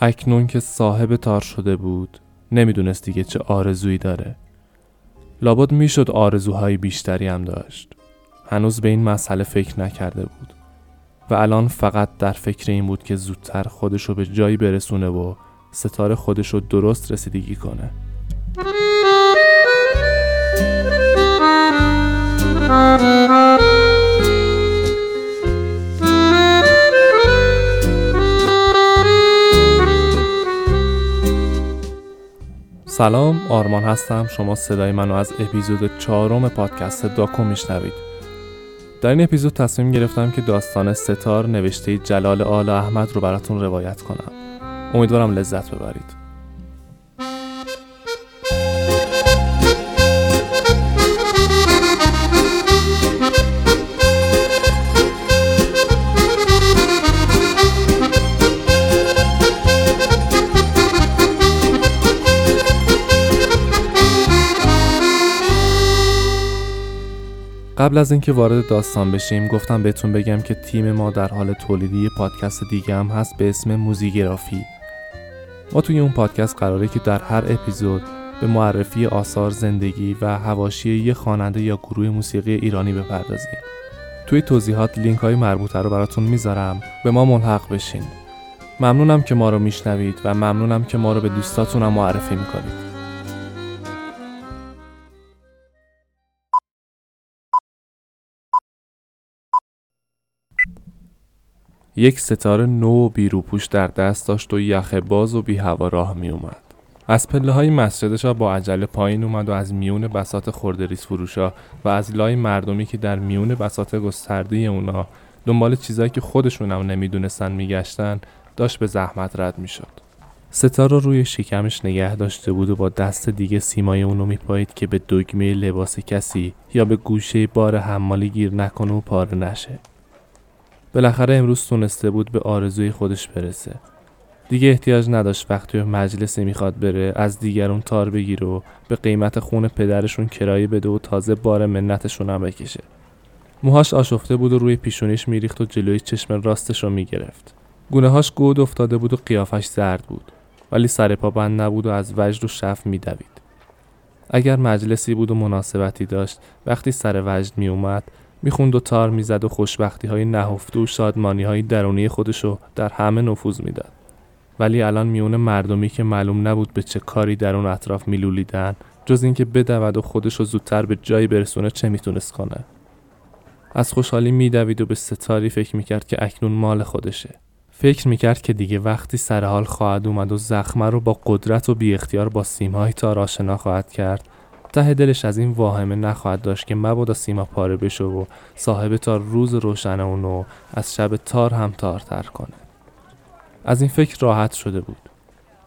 اکنون که صاحب تار شده بود نمی‌دونست دیگه چه آرزویی داره. لابد می‌شد آرزوهای بیشتری هم داشت. هنوز به این مسئله فکر نکرده بود. و الان فقط در فکر این بود که زودتر خودش رو به جایی برسونه و ستاره خودش رو درست رسیدگی کنه. سلام آرمان هستم. شما صدای منو از اپیزود چهارم پادکست داکو میشنوید. در این اپیزود تصمیم گرفتم که داستان ستار نوشته جلال آل احمد رو براتون روایت کنم. امیدوارم لذت ببرید. قبل از اینکه وارد داستان بشیم گفتم بهتون بگم که تیم ما در حال تولیدی پادکست دیگه هم هست به اسم موزیگرافی. ما توی اون پادکست قراره که در هر اپیزود به معرفی آثار زندگی و هواشی یه خواننده یا گروه موسیقی ایرانی بپردازیم. توی توضیحات لینک های مربوطه رو براتون می‌ذارم. به ما ملحق بشین. ممنونم که ما رو میشنوید و ممنونم که ما رو به دوستاتونم معرفی می‌کنید. یک ستاره نو و بیروپوش در دست داشت و یخ باز و بی هوا راه می اومد. از پله های مسجدش با عجله پایین اومد و از میون بسات خردریس فروشا و از لای مردمی که در میون بسات گسترده اونا دنبال چیزایی که خودشون هم نمی‌دونستن میگشتن داشت به زحمت رد می‌شد. ستاره روی شکمش نگه داشته بود و با دست دیگه سیمای اونو میپایید که به دگمه لباس کسی یا به گوشه بار حمالی گیر نکنه و پاره نشه. بالاخره امروز تونسته بود به آرزوی خودش برسه. دیگه احتیاج نداشت وقتی مجلسی می‌خواد بره از دیگرون تار بگیره و به قیمت خون پدرشون کرایه بده و تازه بار منتشون هم بکشه. موهاش آشفته بود و روی پیشونیش میریخت و جلوی چشم راستش رو می‌گرفت. گونههاش گود افتاده بود و قیافش زرد بود ولی سر پا بند نبود و از وجد و شف میدوید. اگر مجلسی بود و مناسبتی داشت وقتی سر وجد میومد می‌خوند و تار می‌زد و خوشبختی های نهفته و شادمانی های درونی خودشو در همه نفوذ می‌داد. ولی الان میونه مردمی که معلوم نبود به چه کاری در اون اطراف میلولیدن جز اینکه بدود و خودشو زودتر به جایی برسونه چه می‌تونست کنه. از خوشحالی میدوید و به ستاری فکر می‌کرد که اکنون مال خودشه. فکر می‌کرد که دیگه وقتی سر حال خواهد اومد و زخمه رو با قدرت و بی اختیار با سیمهای تار آشنا خواهد کرد ته دلش از این واهمه نخواهد داشت که مبادا سیما پاره بشه و صاحب تار روز روشن اونو از شب تار هم تارتر کنه. از این فکر راحت شده بود.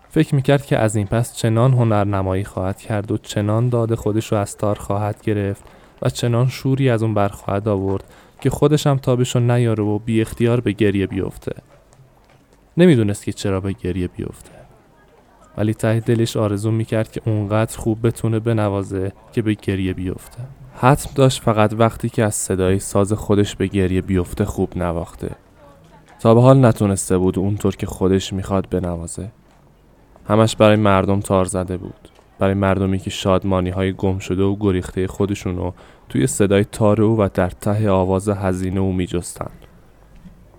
فکر می‌کرد که از این پس چنان هنرنمایی خواهد کرد و چنان داد خودش رو از تار خواهد گرفت و چنان شوری از اون برخواهد آورد که خودش هم تابش نیاره و بی اختیار به گریه بیفته. نمی‌دونست که چرا به گریه بیفته. ولی ته دلش آرزو می‌کرد که اونقدر خوب بتونه بنوازه که به گریه بیفته. حتم داشت فقط وقتی که از صدای ساز خودش به گریه بیفته خوب نواخته. تا به حال نتونسته بود اونطور که خودش می‌خواد بنوازه همش برای مردم تار زده بود. برای مردمی که شادمانی های گم شده و گریخته خودشونو توی صدای تار او و در ته آواز هزینه او میجستن.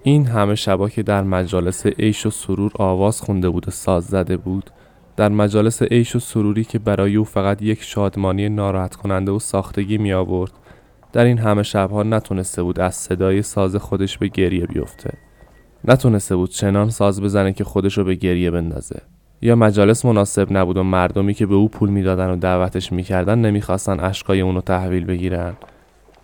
این همه شبا که در مجالس عیش و سرور آواز خونده بود و ساز زده بود در مجالس عیش و سروری که برای او فقط یک شادمانی ناراحت کننده و ساختگی می آورد در این همه شبها نتونسته بود از صدای ساز خودش به گریه بیفته. نتونسته بود چنان ساز بزنه که خودش رو به گریه بندازه. یا مجالس مناسب نبود و مردمی که به او پول می‌دادن و دعوتش می‌کردن نمی‌خواستن اشکای اونو تحویل بگیرن.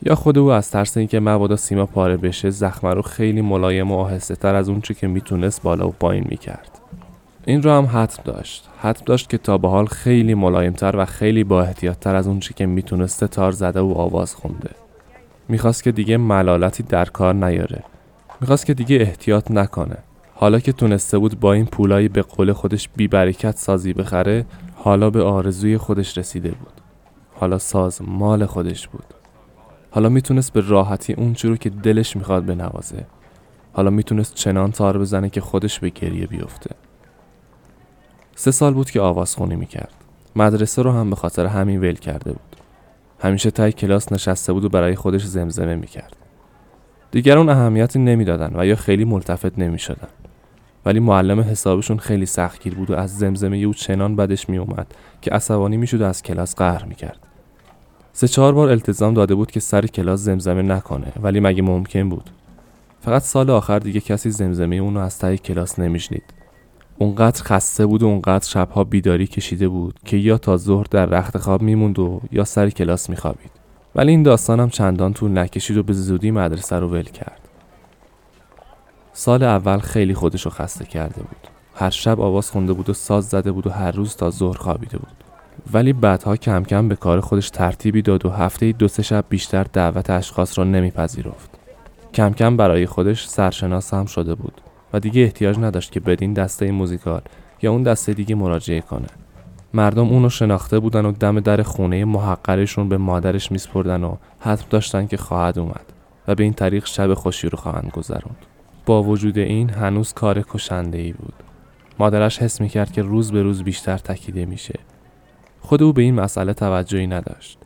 یا خود او از ترس اینکه مبادا سیما پاره بشه زخمه رو خیلی ملایم و آهسته تر از اونچه که می‌تونست بالا و پایین می‌کرد. این رو هم حتم داشت. حتم داشت که تا به حال خیلی ملایمتر و خیلی با احتیاطتر از اونچه که می‌تونسته تار زده و آواز خونده. می‌خواست که دیگه ملالتی در کار نیاره. می‌خواست که دیگه احتیاط نکنه. حالا که تونسته بود با این پولایی به قول خودش بی برکت سازی بخره حالا به آرزوی خودش رسیده بود. حالا ساز مال خودش بود. حالا می‌تونست به راحتی اون رو که دلش می‌خواد بنوازه. حالا می‌تونست چنان تار بزنه که خودش به گریه بیفته. سه سال بود که آوازخونی می‌کرد. مدرسه رو هم به خاطر همین ول کرده بود. همیشه تای کلاس نشسته بود و برای خودش زمزمه می‌کرد. دیگران اهمیتی نمی‌دادن و یا خیلی ملتفت نمی‌شدن. ولی معلم حسابشون خیلی سختگیر بود و از زمزمه او چنان بدش میومد که عصبانی می‌شد و از کلاس قهر می‌کرد. سه چهار بار التزام داده بود که سر کلاس زمزمه نکنه ولی مگه ممکن بود؟ فقط سال آخر دیگه کسی زمزمه اونو از تای کلاس نمیشنید. اونقدر خسته بود و اونقدر شبها بیداری کشیده بود که یا تا ظهر در رخت خواب میموند و یا سر کلاس میخوابید. ولی این داستانم چندان طول نکشید و به زودی مدرسه رو ول کرد. سال اول خیلی خودشو خسته کرده بود. هر شب آواز خونده بود و ساز زده بود و هر روز تا ظهر خوابیده بود. ولی بعدها کم کم به کار خودش ترتیبی داد و هفته دو سه شب بیشتر دعوت اشخاص را نمیپذیرفت. کم کم برای خودش سرشناس هم شده بود. و دیگه احتیاج نداشت که بدین دسته موزیکال یا اون دسته دیگه مراجعه کنه. مردم اونو شناخته بودن و دم در خونه محقرشون به مادرش میسپردن و حتم داشتن که خواهد اومد و به این طریق شب خوشی رو خواهند گذروند. با وجود این هنوز کار کشنده ای بود. مادرش حس می‌کرد که روز به روز بیشتر تکیده میشه. خود او به این مسئله توجهی نداشت.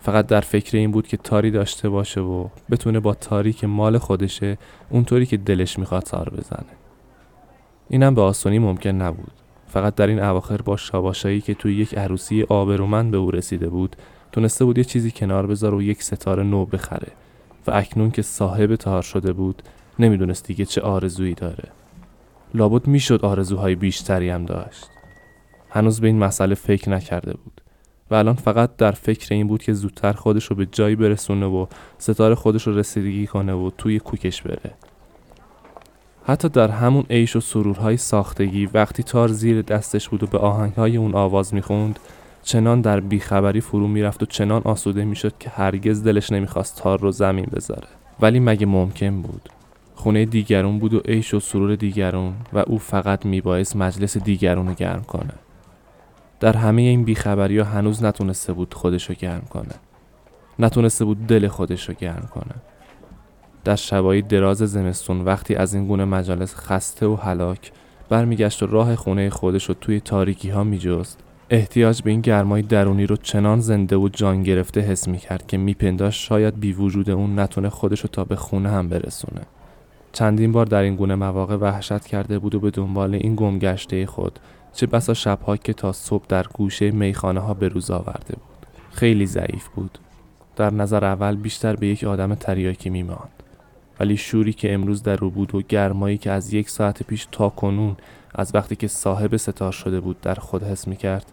فقط در فکر این بود که تاری داشته باشه و بتونه با تاری که مال خودشه اونطوری که دلش می‌خواد تار بزنه. اینم به آسونی ممکن نبود. فقط در این اواخر با شاباشایی که توی یک عروسی آبرومند به او رسیده بود تونسته بود یه چیزی کنار بذاره و یک ستاره نو بخره و اکنون که صاحب تار شده بود نمی‌دونست دیگه چه آرزویی داره. لابد می‌شد آرزوهای بیشتری هم داشت. هنوز به این مسئله فکر نکرده بود. و الان فقط در فکر این بود که زودتر خودش رو به جایی برسونه و ستاره خودش رو رسیدگی کنه و توی کوکش بره. حتی در همون عیش و سرورهای ساختگی وقتی تار زیر دستش بود و به آهنگهای اون آواز می‌خوند چنان در بیخبری فرو می‌رفت و چنان آسوده می‌شد که هرگز دلش نمی‌خواست تار رو زمین بذاره. ولی مگه ممکن بود؟ خونه دیگرون بود و عیش و سرور دیگرون و او فقط میبایست مجلس دیگرون رو گرم کنه. در همه این بیخبری ها هنوز نتونسته بود خودش رو گرم کنه. نتونسته بود دل خودش رو گرم کنه. در شبایی دراز زمستون وقتی از این گونه مجالس خسته و هلاک برمیگشت و راه خونه خودش رو توی تاریکی ها میجست احتیاج به این گرمای درونی رو چنان زنده و جان گرفته حس می‌کرد که میپنداشت شاید بی وجود اون نتونه خودش رو تا به خونه هم برسونه. چندین بار در این گونه مواقع وحشت کرده بود و به دنبال این گمگشته خود چه بسا شبها که تا صبح در گوشه میخانه ها به روز آورده بود. خیلی ضعیف بود. در نظر اول بیشتر به یک آدم تریاکی میماند. ولی شوری که امروز در رو بود و گرمایی که از یک ساعت پیش تا کنون از وقتی که صاحب ستار شده بود در خود حس می‌کرد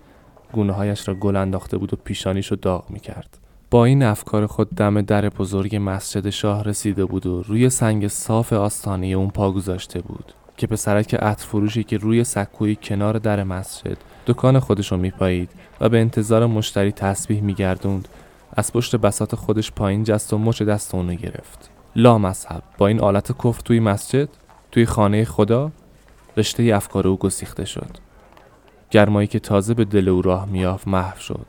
گونه هایش را گل انداخته بود و پیشانیش را داغ می‌کرد. با این افکار خود دم در بزرگ مسجد شاه رسیده بود و روی سنگ صاف آستانه اون پا گذاشته بود. که پسرک عطر فروشی که روی سکوی کنار در مسجد دکان خودش رو میپایید و به انتظار مشتری تسبیح میگردوند از پشت بسات خودش پایین جست و مچ دست اونو گرفت. لا مذهب با این آلت کفر توی مسجد؟ توی خانه خدا؟ رشته افکار او گسیخته شد. گرمایی که تازه به دل او راه میافت محو شد.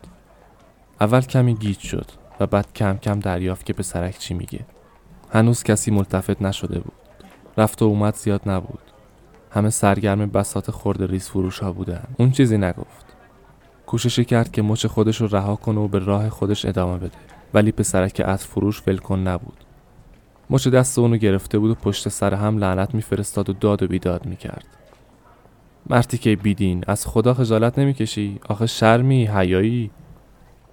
اول کمی گیج شد و بعد کم کم دریافت که پسرک چی میگه. هنوز کسی ملتفت نشده بود. رفت و اومد زیاد نبود. همه سرگرم بسات خورده ریز فروش ها بودن اون چیزی نگفت. کوششی کرد که مچ خودش رو رها کنه و به راه خودش ادامه بده. ولی پسرک از فروش ولکن نبود. مچ دست اونو گرفته بود و پشت سر هم لعنت میفرستاد و داد و بیداد می‌کرد. مرتی که بیدین از خدا خجالت نمی‌کشی؟ آخه شرمی حیایی.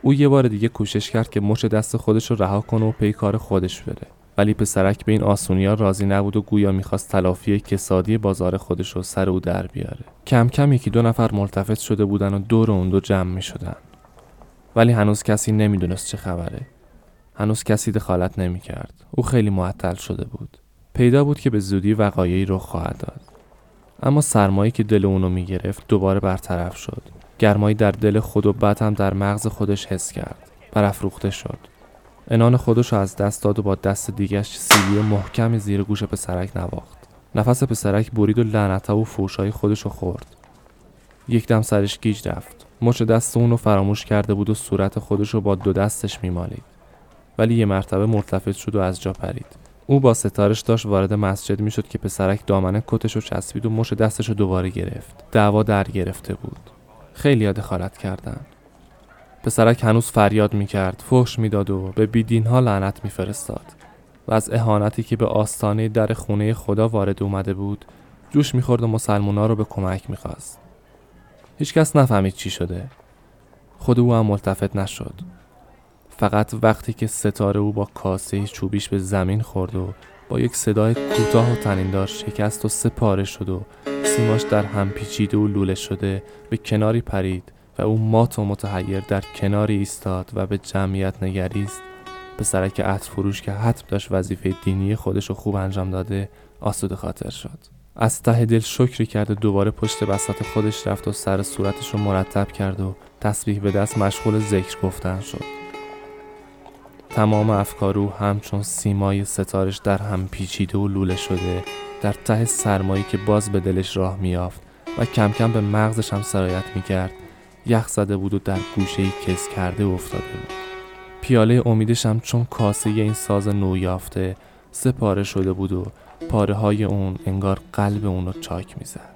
او یه بار دیگه کوشش کرد که مچ دست خودش رو رها کنه و پی کار خودش بره. ولی پسرک به این آسونیا راضی نبود و گویا می‌خواست تلافی کسادی بازار خودش رو سر او در بیاره. کم کم یکی دو نفر ملتفت شده بودن و دور اون دو جمع می‌شدن. ولی هنوز کسی نمی‌دونست چه خبره. هنوز کسی دخالت نمی‌کرد. او خیلی معطل شده بود. پیدا بود که به زودی وقایعی رو خواهد داد. اما سرمایی که دل اونو می‌گرفت دوباره برطرف شد. گرمایی در دل خود و بعد هم در مغز خودش حس کرد. برافروخته شد. انان خودش رو از دست داد و با دست دیگش سیلی محکمی زیر گوش پسرک نواخت. نفس پسرک برید و لعنتها و فوشای خودش رو خورد. یک دم سرش گیج رفت. مچ دست اون رو فراموش کرده بود و صورت خودش رو با دو دستش میمالید. ولی یه مرتبه مرتفت شد و از جا پرید. او با ستارش داشت وارد مسجد می‌شد که پسرک دامنه کتش رو چسبید و مش دستش رو دوباره گرفت. دعوا در گرفته بود. خیلی یاد خالت کردن. پسرک هنوز فریاد می‌کرد فحش می‌داد و به بیدین ها لعنت میفرستاد. و از اهانتی که به آستانه در خونه خدا وارد اومده بود جوش می‌خورد و مسلمونا رو به کمک می‌خواست. هیچکس نفهمید چی شده. خود او هم ملتفت نشد. فقط وقتی که ستاره او با کاسه چوبیش به زمین خورد و با یک صدای کوتاه و تنیندار شکست و سپاره شد و سیماش در هم پیچیده و لوله شده به کناری پرید و او مات و متحیر در کناری ایستاد و به جمعیت نگریست. به سرک عطر فروش که حتم داشت وظیفه دینی خودش رو خوب انجام داده آسود خاطر شد. از ته دل شکری کرد و دوباره پشت بسات خودش رفت و سر صورتش رو مرتب کرد و تسبیح به دست مشغول ذکر گفتن شد. تمام افکار او همچون سیمای ستارش در هم پیچیده و لوله شده در ته سرمایی که باز به دلش راه میافت و کم کم به مغزش هم سرایت می‌کرد. یخ زده بود و در گوشه ای کس کرده افتاده بود. پیاله امیدش هم چون کاسه این ساز نو یافته سپاره شده بود و پاره های اون انگار قلب اون رو چاک می‌زد.